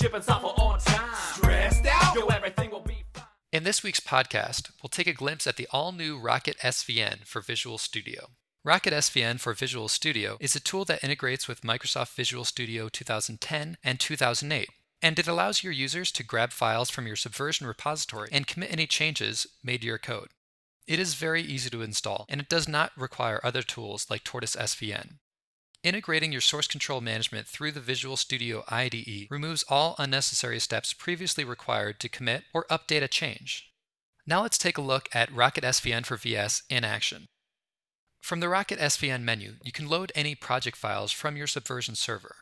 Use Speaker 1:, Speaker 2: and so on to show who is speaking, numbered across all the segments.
Speaker 1: shipping software on time. Stressed out? Yo, everything will be fine.
Speaker 2: In this week's podcast, we'll take a glimpse at the all new Rocket SVN for Visual Studio. Rocket SVN for Visual Studio is a tool that integrates with Microsoft Visual Studio 2010 and 2008, and it allows your users to grab files from your Subversion repository and commit any changes made to your code. It is very easy to install, and it does not require other tools like Tortoise SVN. Integrating your source control management through the Visual Studio IDE removes all unnecessary steps previously required to commit or update a change. Now let's take a look at Rocket SVN for VS in action. From the Rocket SVN menu, you can load any project files from your Subversion server.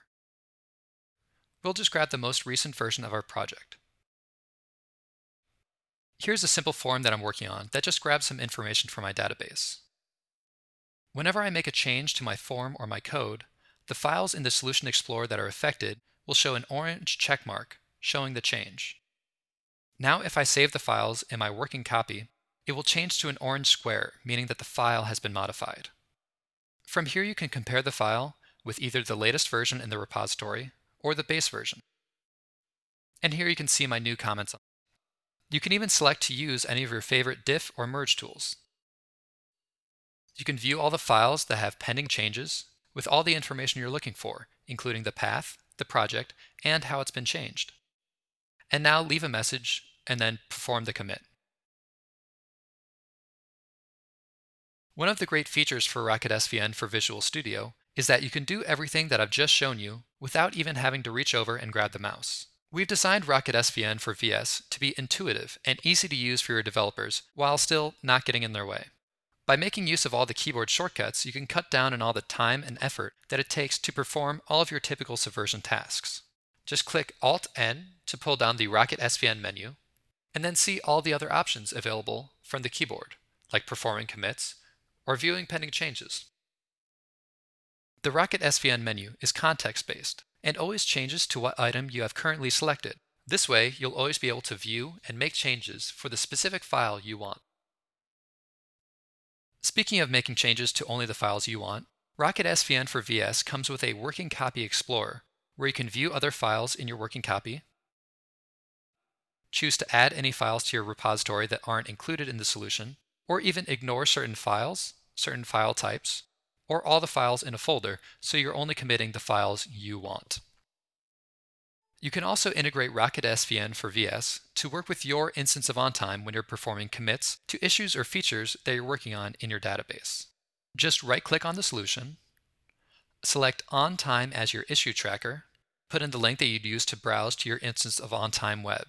Speaker 2: We'll just grab the most recent version of our project. Here's a simple form that I'm working on that just grabs some information from my database. Whenever I make a change to my form or my code, the files in the Solution Explorer that are affected will show an orange check mark showing the change. Now if I save the files in my working copy, it will change to an orange square, meaning that the file has been modified. From here you can compare the file with either the latest version in the repository or the base version. And here you can see my new comments. You can even select to use any of your favorite diff or merge tools. You can view all the files that have pending changes with all the information you're looking for, including the path, the project, and how it's been changed. And now leave a message and then perform the commit. One of the great features for Rocket SVN for Visual Studio is that you can do everything that I've just shown you without even having to reach over and grab the mouse. We've designed Rocket SVN for VS to be intuitive and easy to use for your developers while still not getting in their way. By making use of all the keyboard shortcuts, you can cut down on all the time and effort that it takes to perform all of your typical Subversion tasks. Just click Alt-N to pull down the Rocket SVN menu, and then see all the other options available from the keyboard, like performing commits or viewing pending changes. The Rocket SVN menu is context-based and always changes to what item you have currently selected. This way, you'll always be able to view and make changes for the specific file you want. Speaking of making changes to only the files you want, Rocket SVN for VS comes with a Working Copy Explorer, where you can view other files in your working copy, choose to add any files to your repository that aren't included in the solution, or even ignore certain files, certain file types, or all the files in a folder so you're only committing the files you want. You can also integrate Rocket SVN for VS to work with your instance of OnTime when you're performing commits to issues or features that you're working on in your database. Just right click on the solution, select OnTime as your issue tracker, put in the link that you'd use to browse to your instance of OnTime Web.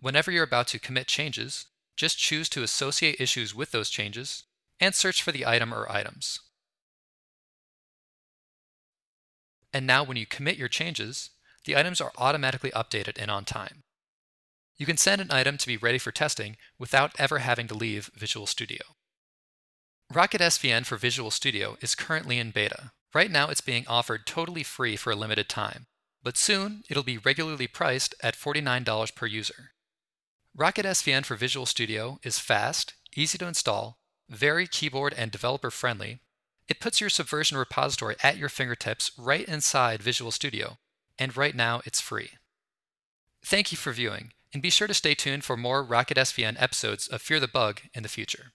Speaker 2: Whenever you're about to commit changes, just choose to associate issues with those changes and search for the item or items. And now when you commit your changes, the items are automatically updated and on time. You can send an item to be ready for testing without ever having to leave Visual Studio. Rocket SVN for Visual Studio is currently in beta. Right now it's being offered totally free for a limited time, but soon it'll be regularly priced at $49 per user. Rocket SVN for Visual Studio is fast, easy to install, very keyboard and developer friendly, it puts your Subversion repository at your fingertips right inside Visual Studio, and right now it's free. Thank you for viewing, and be sure to stay tuned for more Rocket SVN episodes of Fear the Bug in the future.